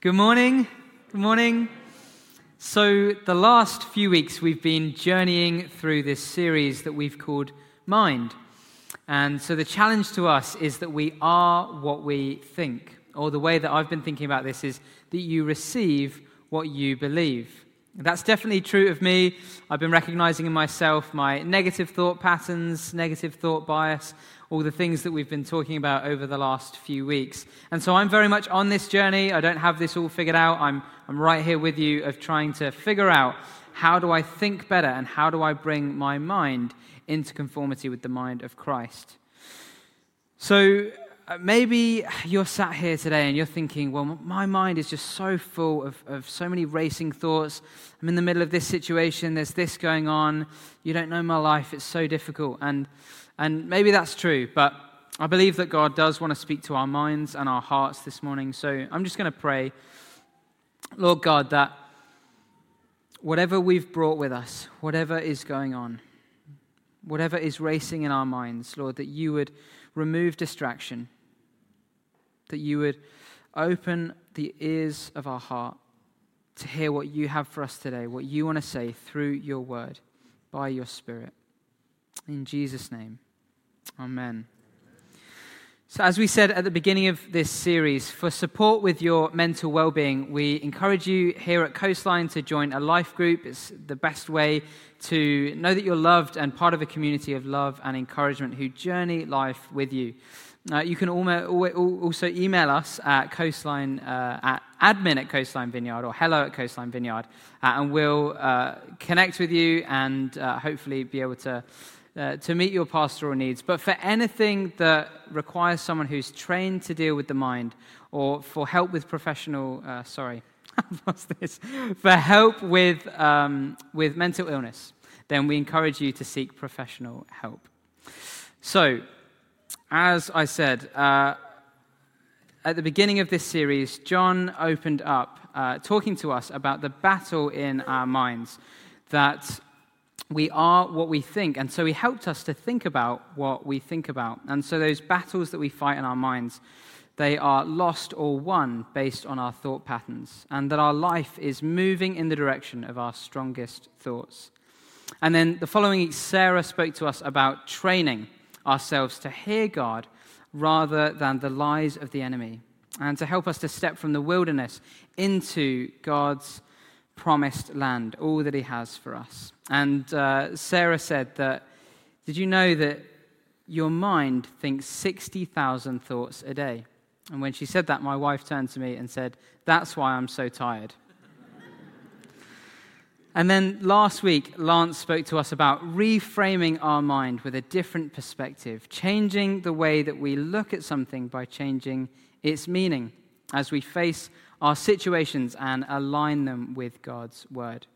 Good morning. Good morning. So, the last few weeks we've been journeying through this series that we've called Mind. And so, the challenge to us is that we are what we think. Or, the way that I've been thinking about this is that you receive what you believe. That's definitely true of me. I've been recognizing in myself my negative thought patterns, negative thought bias, all the things that we've been talking about over the last few weeks. And so I'm very much on this journey. I don't have this all figured out. I'm, I'm right here with you of trying to figure out how do I think better and how do I bring my mind into conformity with the mind of Christ. So uh, maybe you're sat here today and you're thinking, well, my mind is just so full of, of so many racing thoughts. I'm in the middle of this situation, there's this going on. You don't know my life, it's so difficult. And, and maybe that's true, but I believe that God does want to speak to our minds and our hearts this morning. So I'm just going to pray, Lord God, that whatever we've brought with us, whatever is going on, whatever is racing in our minds, Lord, that you would remove distraction that you would open the ears of our heart to hear what you have for us today, what you want to say through your word by your Spirit. In Jesus' name, Amen. So, as we said at the beginning of this series, for support with your mental well being, we encourage you here at Coastline to join a life group. It's the best way to know that you're loved and part of a community of love and encouragement who journey life with you. Uh, you can also email us at coastline uh, at admin at coastline vineyard or hello at coastline vineyard, uh, and we'll uh, connect with you and uh, hopefully be able to. Uh, to meet your pastoral needs, but for anything that requires someone who's trained to deal with the mind, or for help with professional, sorry, what's this? For help with um, with mental illness, then we encourage you to seek professional help. So, as I said, uh, at the beginning of this series, John opened up uh, talking to us about the battle in our minds that we are what we think. And so he helped us to think about what we think about. And so those battles that we fight in our minds, they are lost or won based on our thought patterns, and that our life is moving in the direction of our strongest thoughts. And then the following week, Sarah spoke to us about training ourselves to hear God rather than the lies of the enemy, and to help us to step from the wilderness into God's promised land, all that He has for us. And uh, Sarah said that, did you know that your mind thinks 60,000 thoughts a day? And when she said that, my wife turned to me and said, That's why I'm so tired. And then last week, Lance spoke to us about reframing our mind with a different perspective, changing the way that we look at something by changing its meaning as we face our situations and align them with God's word.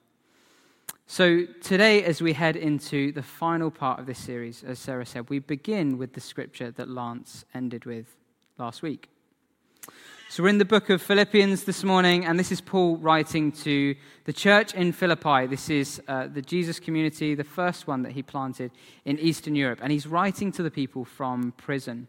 So, today, as we head into the final part of this series, as Sarah said, we begin with the scripture that Lance ended with last week. So we're in the book of Philippians this morning, and this is Paul writing to the church in Philippi. This is uh, the Jesus community, the first one that he planted in Eastern Europe, and he's writing to the people from prison.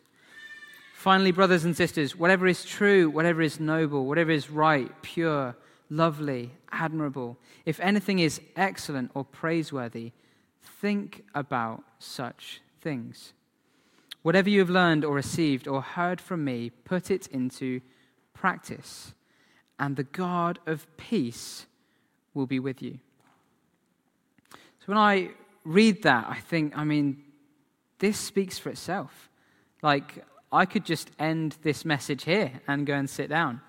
Finally, brothers and sisters, whatever is true, whatever is noble, whatever is right, pure, lovely, admirable, if anything is excellent or praiseworthy, think about such things. Whatever you have learned or received or heard from me, put it into practice, and the God of peace will be with you. So when I read that, I think, I mean, this speaks for itself. Like, I could just end this message here and go and sit down.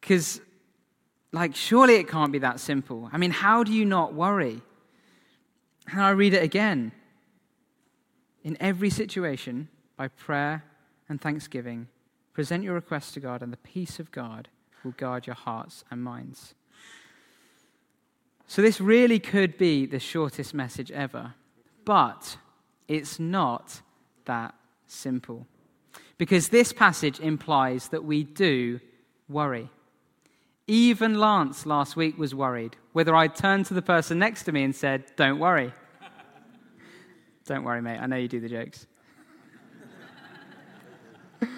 Because, like, surely it can't be that simple. I mean, how do you not worry? And I read it again in every situation by prayer and thanksgiving Present your request to God, and the peace of God will guard your hearts and minds. So, this really could be the shortest message ever, but it's not that simple. Because this passage implies that we do worry. Even Lance last week was worried whether I'd turned to the person next to me and said, Don't worry. Don't worry, mate. I know you do the jokes.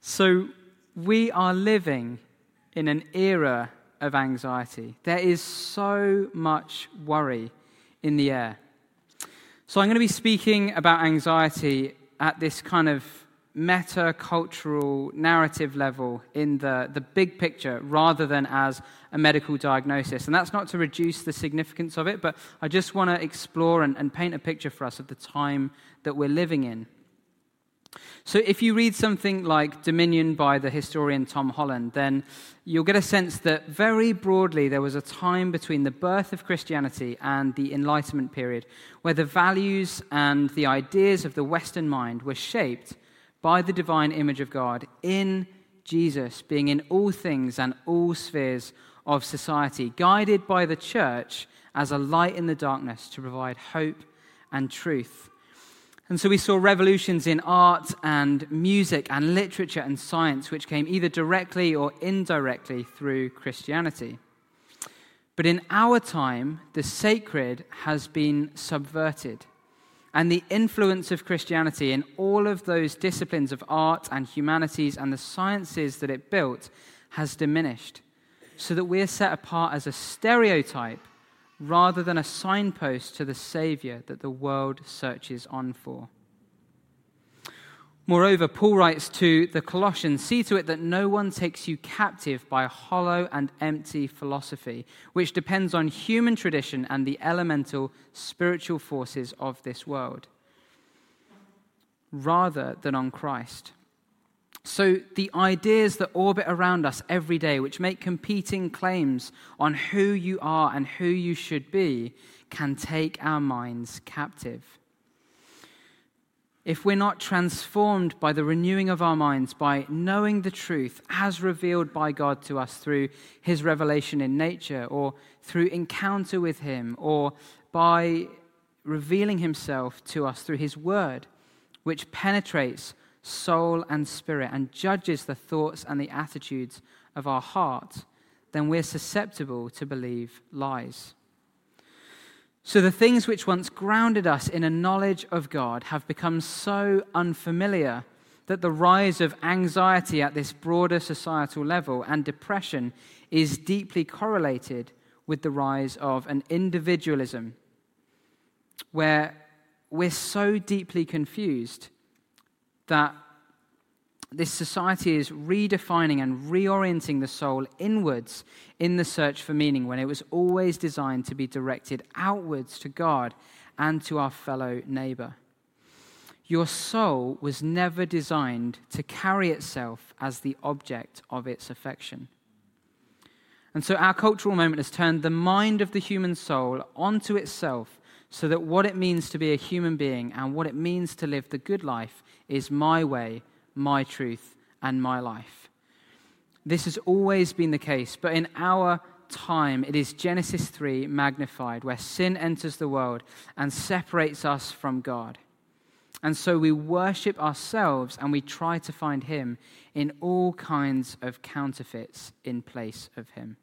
so, we are living in an era of anxiety. There is so much worry in the air. So, I'm going to be speaking about anxiety at this kind of meta cultural narrative level in the, the big picture rather than as a medical diagnosis. And that's not to reduce the significance of it, but I just want to explore and, and paint a picture for us of the time that we're living in. So, if you read something like Dominion by the historian Tom Holland, then you'll get a sense that very broadly there was a time between the birth of Christianity and the Enlightenment period where the values and the ideas of the Western mind were shaped by the divine image of God in Jesus, being in all things and all spheres of society, guided by the church as a light in the darkness to provide hope and truth. And so we saw revolutions in art and music and literature and science, which came either directly or indirectly through Christianity. But in our time, the sacred has been subverted and the influence of Christianity in all of those disciplines of art and humanities and the sciences that it built has diminished, so that we're set apart as a stereotype rather than a signpost to the Savior that the world searches on for. Moreover, Paul writes to the Colossians See to it that no one takes you captive by a hollow and empty philosophy, which depends on human tradition and the elemental spiritual forces of this world, rather than on Christ. So, the ideas that orbit around us every day, which make competing claims on who you are and who you should be, can take our minds captive. If we're not transformed by the renewing of our minds, by knowing the truth as revealed by God to us through his revelation in nature, or through encounter with him, or by revealing himself to us through his word, which penetrates soul and spirit and judges the thoughts and the attitudes of our heart, then we're susceptible to believe lies. So the things which once grounded us in a knowledge of God have become so unfamiliar that the rise of anxiety at this broader societal level and depression is deeply correlated with the rise of an individualism where we're so deeply confused that this society is redefining and reorienting the soul inwards in the search for meaning when it was always designed to be directed outwards to God and to our fellow neighbor. Your soul was never designed to carry itself as the object of its affection. And so our cultural moment has turned the mind of the human soul onto itself so that what it means to be a human being and what it means to live the good life is my way my truth, and my life. This has always been the case, but in our time, it is Genesis 3 magnified, where sin enters the world and separates us from God. And so we worship ourselves and we try to find Him in all kinds of counterfeits in place of Him.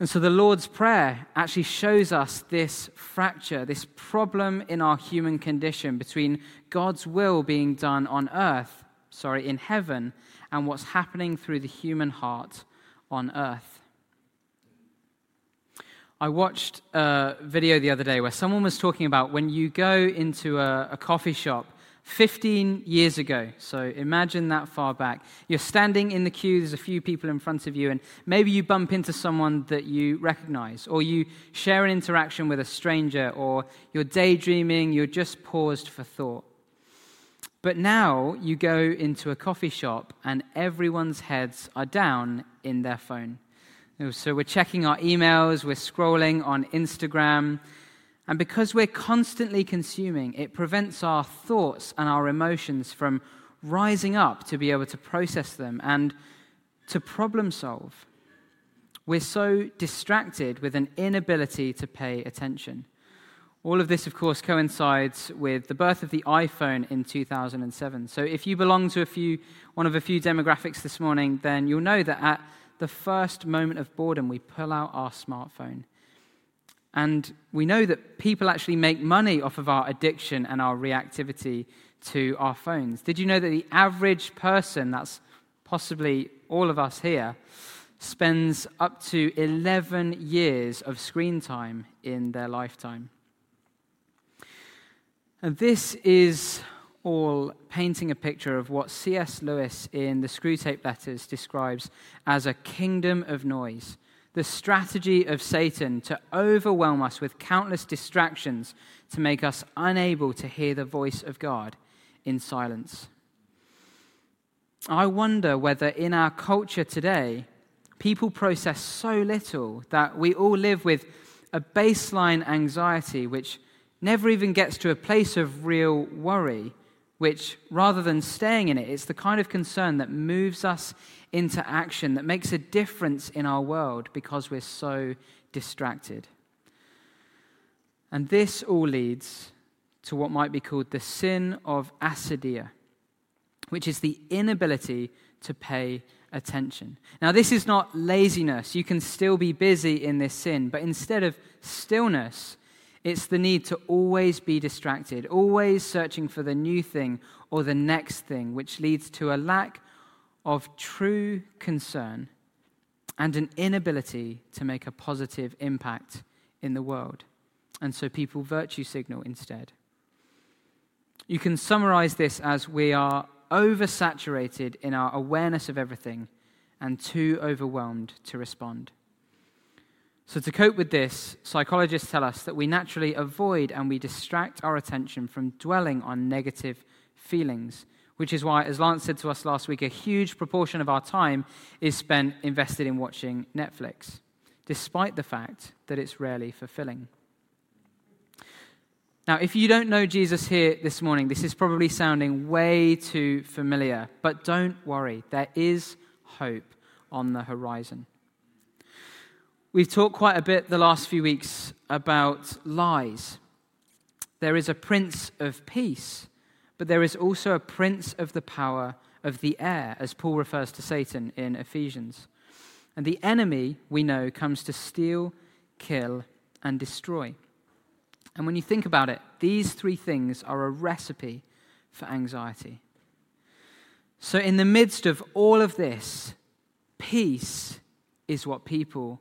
And so the Lord's Prayer actually shows us this fracture, this problem in our human condition between God's will being done on earth, sorry, in heaven, and what's happening through the human heart on earth. I watched a video the other day where someone was talking about when you go into a, a coffee shop 15 years ago. So imagine that far back. You're standing in the queue, there's a few people in front of you, and maybe you bump into someone that you recognize, or you share an interaction with a stranger, or you're daydreaming, you're just paused for thought. But now you go into a coffee shop, and everyone's heads are down in their phone. So we're checking our emails, we're scrolling on Instagram. And because we're constantly consuming, it prevents our thoughts and our emotions from rising up to be able to process them and to problem solve. We're so distracted with an inability to pay attention. All of this, of course, coincides with the birth of the iPhone in 2007. So, if you belong to a few, one of a few demographics this morning, then you'll know that at the first moment of boredom, we pull out our smartphone. And we know that people actually make money off of our addiction and our reactivity to our phones. Did you know that the average person, that's possibly all of us here, spends up to 11 years of screen time in their lifetime? And this is all painting a picture of what C.S. Lewis in the Screwtape Letters describes as a kingdom of noise. The strategy of Satan to overwhelm us with countless distractions to make us unable to hear the voice of God in silence. I wonder whether in our culture today, people process so little that we all live with a baseline anxiety which never even gets to a place of real worry, which rather than staying in it, it's the kind of concern that moves us into action, that makes a difference in our world because we're so distracted. And this all leads to what might be called the sin of acedia, which is the inability to pay attention. Now, this is not laziness. You can still be busy in this sin, but instead of stillness, it's the need to always be distracted, always searching for the new thing or the next thing, which leads to a lack of true concern and an inability to make a positive impact in the world. And so people virtue signal instead. You can summarize this as we are oversaturated in our awareness of everything and too overwhelmed to respond. So, to cope with this, psychologists tell us that we naturally avoid and we distract our attention from dwelling on negative feelings, which is why, as Lance said to us last week, a huge proportion of our time is spent invested in watching Netflix, despite the fact that it's rarely fulfilling. Now, if you don't know Jesus here this morning, this is probably sounding way too familiar, but don't worry, there is hope on the horizon. We've talked quite a bit the last few weeks about lies. There is a prince of peace, but there is also a prince of the power of the air, as Paul refers to Satan in Ephesians. And the enemy, we know, comes to steal, kill, and destroy. And when you think about it, these three things are a recipe for anxiety. So, in the midst of all of this, peace is what people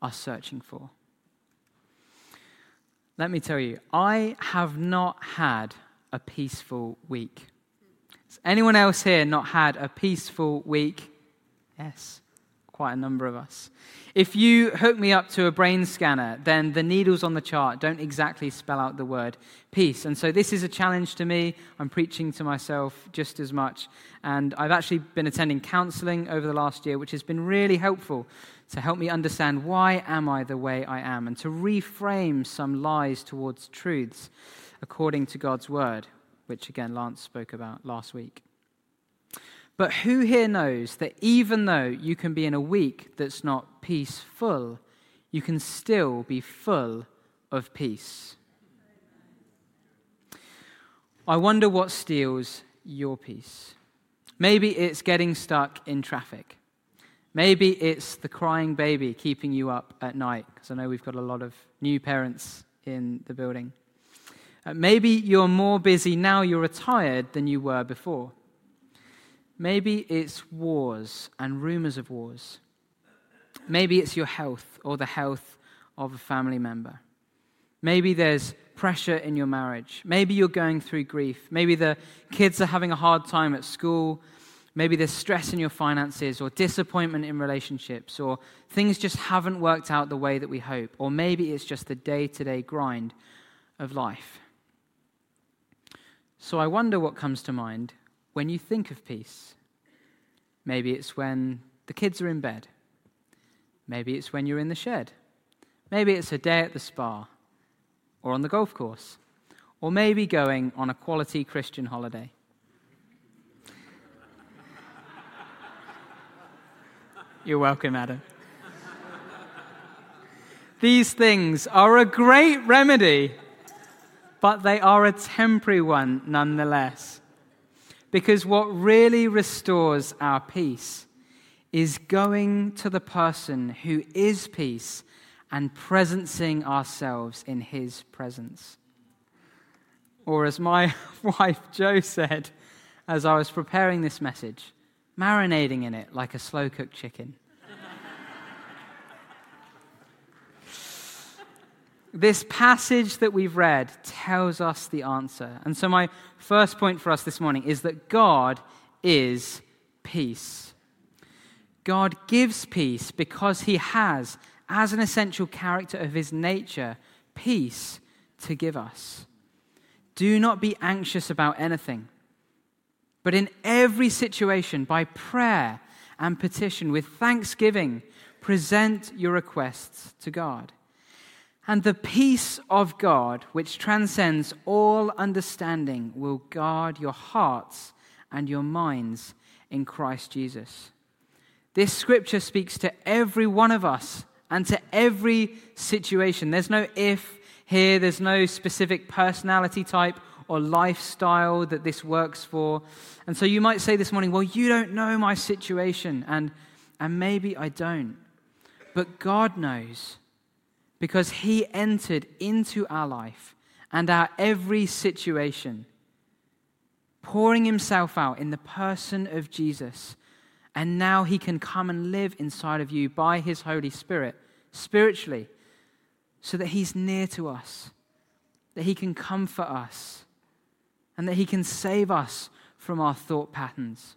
are searching for. Let me tell you, I have not had a peaceful week. Has anyone else here not had a peaceful week? Yes, quite a number of us. If you hook me up to a brain scanner, then the needles on the chart don't exactly spell out the word peace. And so this is a challenge to me. I'm preaching to myself just as much. And I've actually been attending counseling over the last year, which has been really helpful to help me understand why am I the way I am and to reframe some lies towards truths according to God's word, which again Lance spoke about last week. But who here knows that even though you can be in a week that's not peaceful, you can still be full of peace? I wonder what steals your peace. Maybe it's getting stuck in traffic. Maybe it's the crying baby keeping you up at night, because I know we've got a lot of new parents in the building. Maybe you're more busy now you're retired than you were before. Maybe it's wars and rumors of wars. Maybe it's your health or the health of a family member. Maybe there's pressure in your marriage. Maybe you're going through grief. Maybe the kids are having a hard time at school. Maybe there's stress in your finances or disappointment in relationships or things just haven't worked out the way that we hope. Or maybe it's just the day to day grind of life. So I wonder what comes to mind when you think of peace. Maybe it's when the kids are in bed. Maybe it's when you're in the shed. Maybe it's a day at the spa or on the golf course. Or maybe going on a quality Christian holiday. You're welcome, Adam. These things are a great remedy but they are a temporary one nonetheless. Because what really restores our peace is going to the person who is peace and presencing ourselves in his presence. Or, as my wife Jo said as I was preparing this message, marinating in it like a slow cooked chicken. This passage that we've read tells us the answer. And so, my first point for us this morning is that God is peace. God gives peace because he has, as an essential character of his nature, peace to give us. Do not be anxious about anything, but in every situation, by prayer and petition, with thanksgiving, present your requests to God. And the peace of God, which transcends all understanding, will guard your hearts and your minds in Christ Jesus. This scripture speaks to every one of us and to every situation. There's no if here, there's no specific personality type or lifestyle that this works for. And so you might say this morning, well, you don't know my situation, and, and maybe I don't. But God knows because He entered into our life and our every situation, pouring Himself out in the person of Jesus and now he can come and live inside of you by his Holy Spirit, spiritually, so that he's near to us, that he can comfort us, and that he can save us from our thought patterns.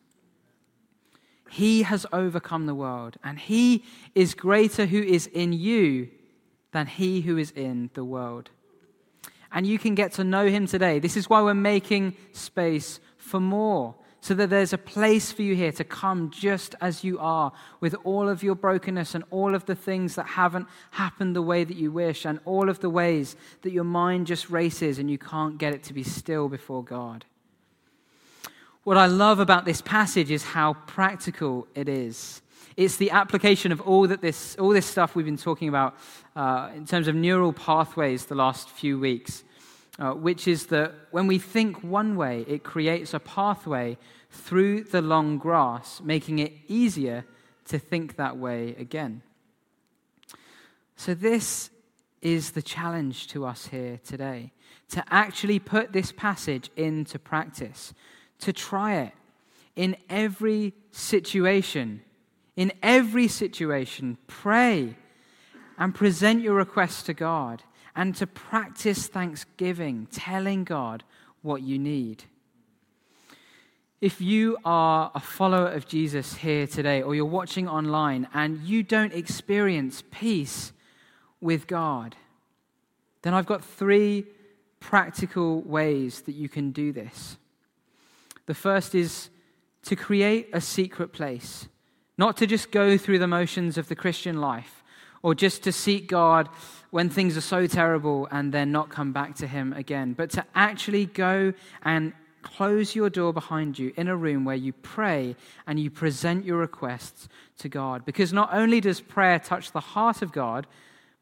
He has overcome the world, and he is greater who is in you than he who is in the world. And you can get to know him today. This is why we're making space for more so that there's a place for you here to come just as you are, with all of your brokenness and all of the things that haven't happened the way that you wish, and all of the ways that your mind just races and you can't get it to be still before God. What I love about this passage is how practical it is. It's the application of all, that this, all this stuff we've been talking about uh, in terms of neural pathways the last few weeks uh, which is that when we think one way, it creates a pathway through the long grass, making it easier to think that way again. So, this is the challenge to us here today to actually put this passage into practice, to try it in every situation. In every situation, pray and present your requests to God and to practice thanksgiving, telling God what you need. If you are a follower of Jesus here today, or you're watching online and you don't experience peace with God, then I've got three practical ways that you can do this. The first is to create a secret place, not to just go through the motions of the Christian life, or just to seek God when things are so terrible and then not come back to Him again, but to actually go and close your door behind you in a room where you pray and you present your requests to God. Because not only does prayer touch the heart of God,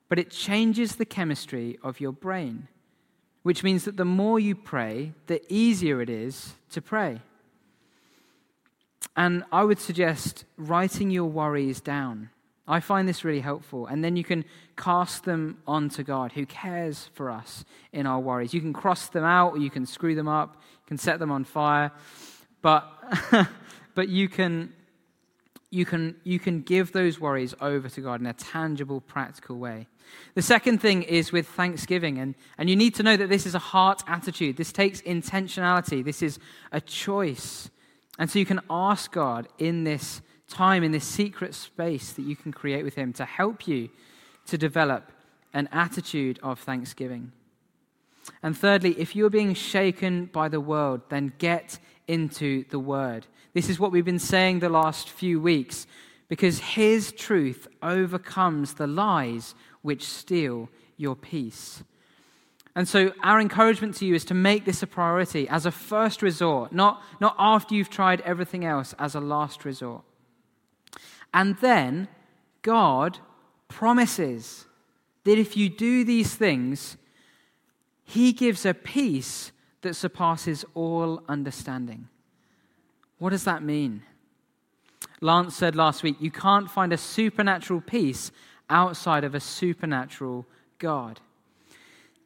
but it changes the chemistry of your brain, which means that the more you pray, the easier it is to pray. And I would suggest writing your worries down I find this really helpful. And then you can cast them onto God who cares for us in our worries. You can cross them out or you can screw them up, you can set them on fire. But, but you, can, you, can, you can give those worries over to God in a tangible, practical way. The second thing is with thanksgiving. And, and you need to know that this is a heart attitude. This takes intentionality. This is a choice. And so you can ask God in this time in this secret space that you can create with Him to help you to develop an attitude of thanksgiving. And thirdly, if you're being shaken by the world, then get into the Word. This is what we've been saying the last few weeks, because His truth overcomes the lies which steal your peace. And so, our encouragement to you is to make this a priority as a first resort, not, not after you've tried everything else, as a last resort. And then God promises that if you do these things, He gives a peace that surpasses all understanding. What does that mean? Lance said last week, you can't find a supernatural peace outside of a supernatural God.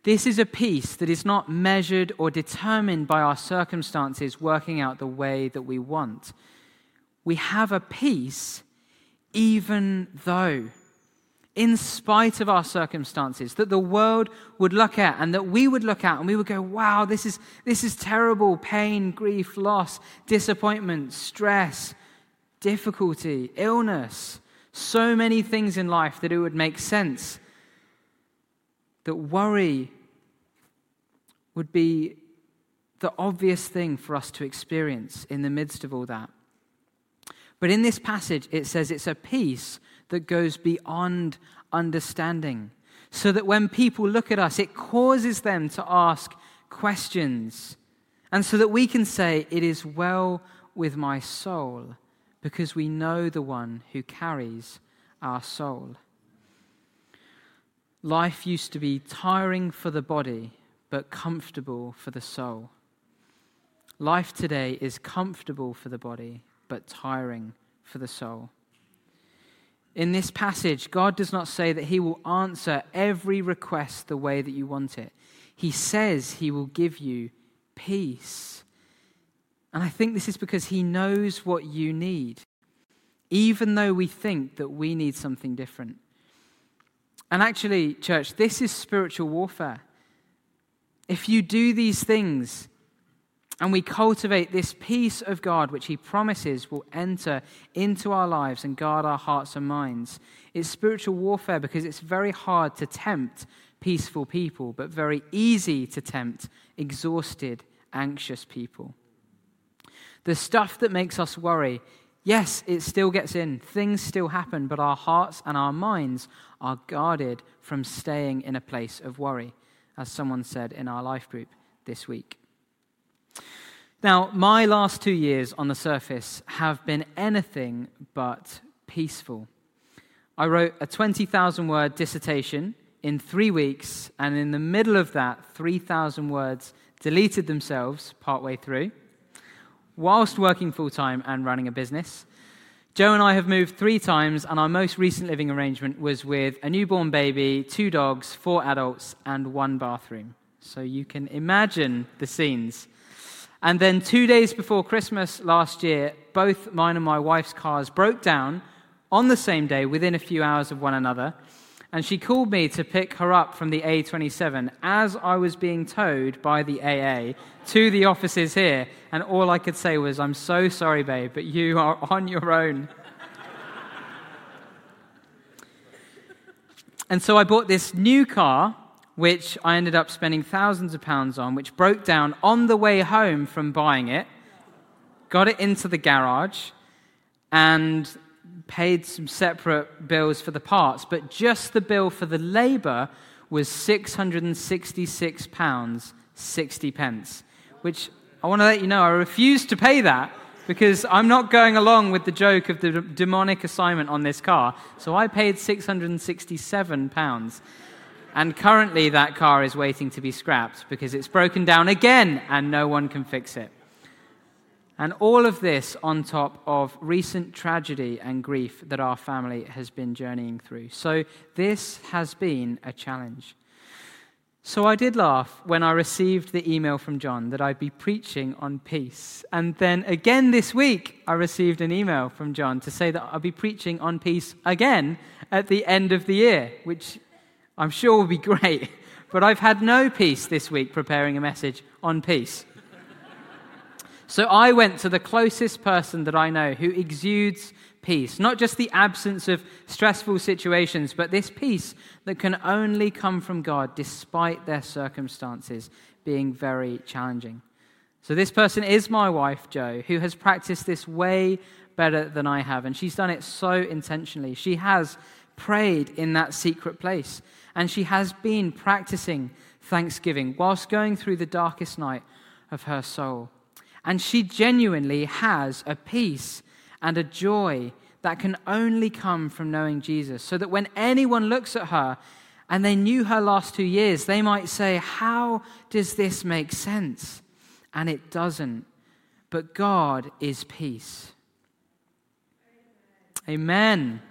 This is a peace that is not measured or determined by our circumstances working out the way that we want. We have a peace even though, in spite of our circumstances, that the world would look at and that we would look at and we would go, wow, this is, this is terrible pain, grief, loss, disappointment, stress, difficulty, illness, so many things in life that it would make sense that worry would be the obvious thing for us to experience in the midst of all that. But in this passage, it says it's a peace that goes beyond understanding. So that when people look at us, it causes them to ask questions. And so that we can say, It is well with my soul, because we know the one who carries our soul. Life used to be tiring for the body, but comfortable for the soul. Life today is comfortable for the body, but tiring for the soul. In this passage, God does not say that He will answer every request the way that you want it. He says He will give you peace. And I think this is because He knows what you need, even though we think that we need something different. And actually, church, this is spiritual warfare. If you do these things, and we cultivate this peace of God, which He promises will enter into our lives and guard our hearts and minds. It's spiritual warfare because it's very hard to tempt peaceful people, but very easy to tempt exhausted, anxious people. The stuff that makes us worry, yes, it still gets in, things still happen, but our hearts and our minds are guarded from staying in a place of worry, as someone said in our life group this week. Now, my last two years on the surface have been anything but peaceful. I wrote a 20,000 word dissertation in three weeks, and in the middle of that, 3,000 words deleted themselves partway through, whilst working full time and running a business. Jo and I have moved three times, and our most recent living arrangement was with a newborn baby, two dogs, four adults, and one bathroom. So you can imagine the scenes. And then two days before Christmas last year, both mine and my wife's cars broke down on the same day within a few hours of one another. And she called me to pick her up from the A27 as I was being towed by the AA to the offices here. And all I could say was, I'm so sorry, babe, but you are on your own. and so I bought this new car which I ended up spending thousands of pounds on, which broke down on the way home from buying it, got it into the garage, and paid some separate bills for the parts. But just the bill for the labour was £666, 60 pence, which I want to let you know I refuse to pay that because I'm not going along with the joke of the demonic assignment on this car. So I paid £667. And currently, that car is waiting to be scrapped because it's broken down again and no one can fix it. And all of this on top of recent tragedy and grief that our family has been journeying through. So, this has been a challenge. So, I did laugh when I received the email from John that I'd be preaching on peace. And then again this week, I received an email from John to say that I'll be preaching on peace again at the end of the year, which I'm sure will be great. But I've had no peace this week preparing a message on peace. So I went to the closest person that I know who exudes peace, not just the absence of stressful situations, but this peace that can only come from God despite their circumstances being very challenging. So this person is my wife, Jo, who has practiced this way better than I have, and she's done it so intentionally. She has prayed in that secret place. And she has been practicing thanksgiving whilst going through the darkest night of her soul. And she genuinely has a peace and a joy that can only come from knowing Jesus, so that when anyone looks at her and they knew her last two years, they might say, How does this make sense? And it doesn't. But God is peace. Amen.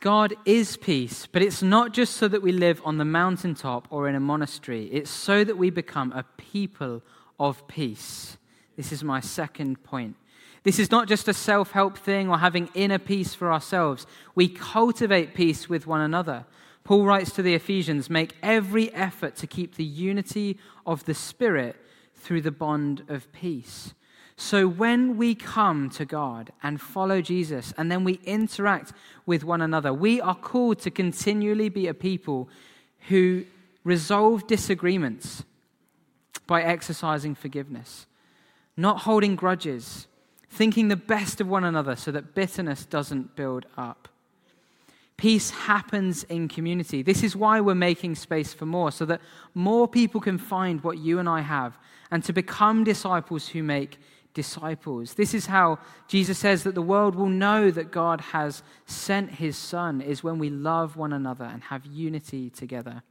God is peace, but it's not just so that we live on the mountaintop or in a monastery. It's so that we become a people of peace. This is my second point. This is not just a self help thing or having inner peace for ourselves. We cultivate peace with one another. Paul writes to the Ephesians make every effort to keep the unity of the Spirit through the bond of peace. So when we come to God and follow Jesus and then we interact with one another, we are called to continually be a people who resolve disagreements by exercising forgiveness, not holding grudges, thinking the best of one another so that bitterness doesn't build up. Peace happens in community. This is why we're making space for more, so that more people can find what you and I have and to become disciples who make disciples. This is how Jesus says that the world will know that God has sent his Son, is when we love one another and have unity together.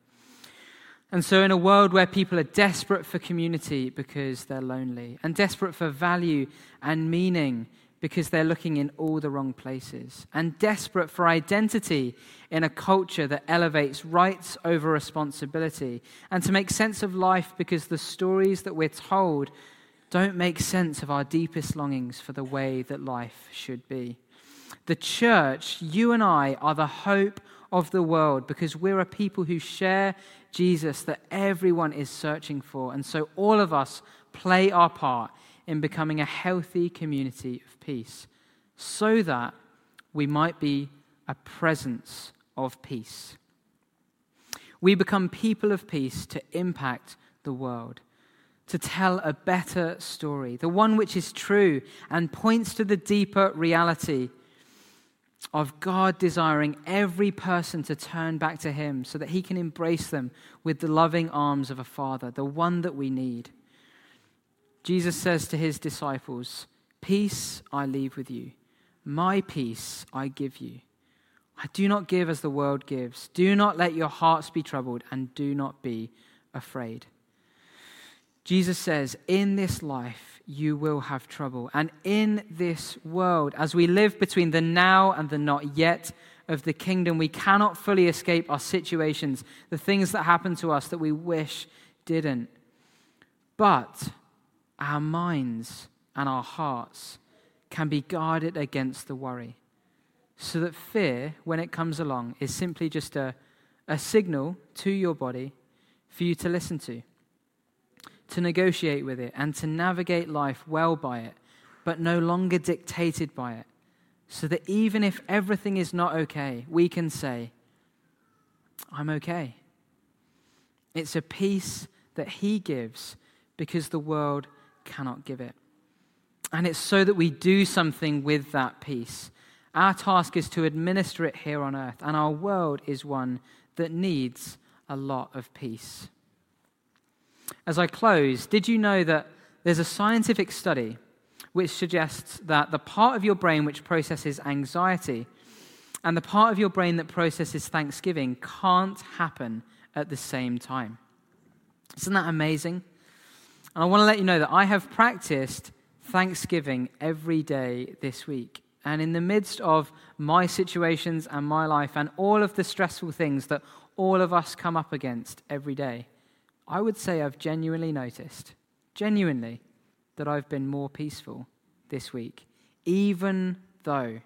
And so, in a world where people are desperate for community because they're lonely, and desperate for value and meaning because they're looking in all the wrong places, and desperate for identity in a culture that elevates rights over responsibility, and to make sense of life because the stories that we're told don't make sense of our deepest longings for the way that life should be. The church, you and I, are the hope of the world because we're a people who share Jesus that everyone is searching for. And so all of us play our part in becoming a healthy community of peace so that we might be a presence of peace. We become people of peace to impact the world to tell a better story, the one which is true and points to the deeper reality of God desiring every person to turn back to Him so that He can embrace them with the loving arms of a Father, the one that we need. Jesus says to His disciples, Peace I leave with you, my peace I give you. I do not give as the world gives. Do not let your hearts be troubled, and do not be afraid. Jesus says, In this life, you will have trouble. And in this world, as we live between the now and the not yet of the kingdom, we cannot fully escape our situations, the things that happen to us that we wish didn't. But our minds and our hearts can be guarded against the worry. So that fear, when it comes along, is simply just a, a signal to your body for you to listen to to negotiate with it, and to navigate life well by it, but no longer dictated by it. So that even if everything is not okay, we can say, I'm okay. It's a peace that He gives because the world cannot give it. And it's so that we do something with that peace. Our task is to administer it here on earth, and our world is one that needs a lot of peace. As I close, did you know that there's a scientific study which suggests that the part of your brain which processes anxiety and the part of your brain that processes thanksgiving can't happen at the same time? Isn't that amazing? And I want to let you know that I have practiced thanksgiving every day this week. And in the midst of my situations and my life and all of the stressful things that all of us come up against every day, I would say I've genuinely noticed, genuinely, that I've been more peaceful this week, even though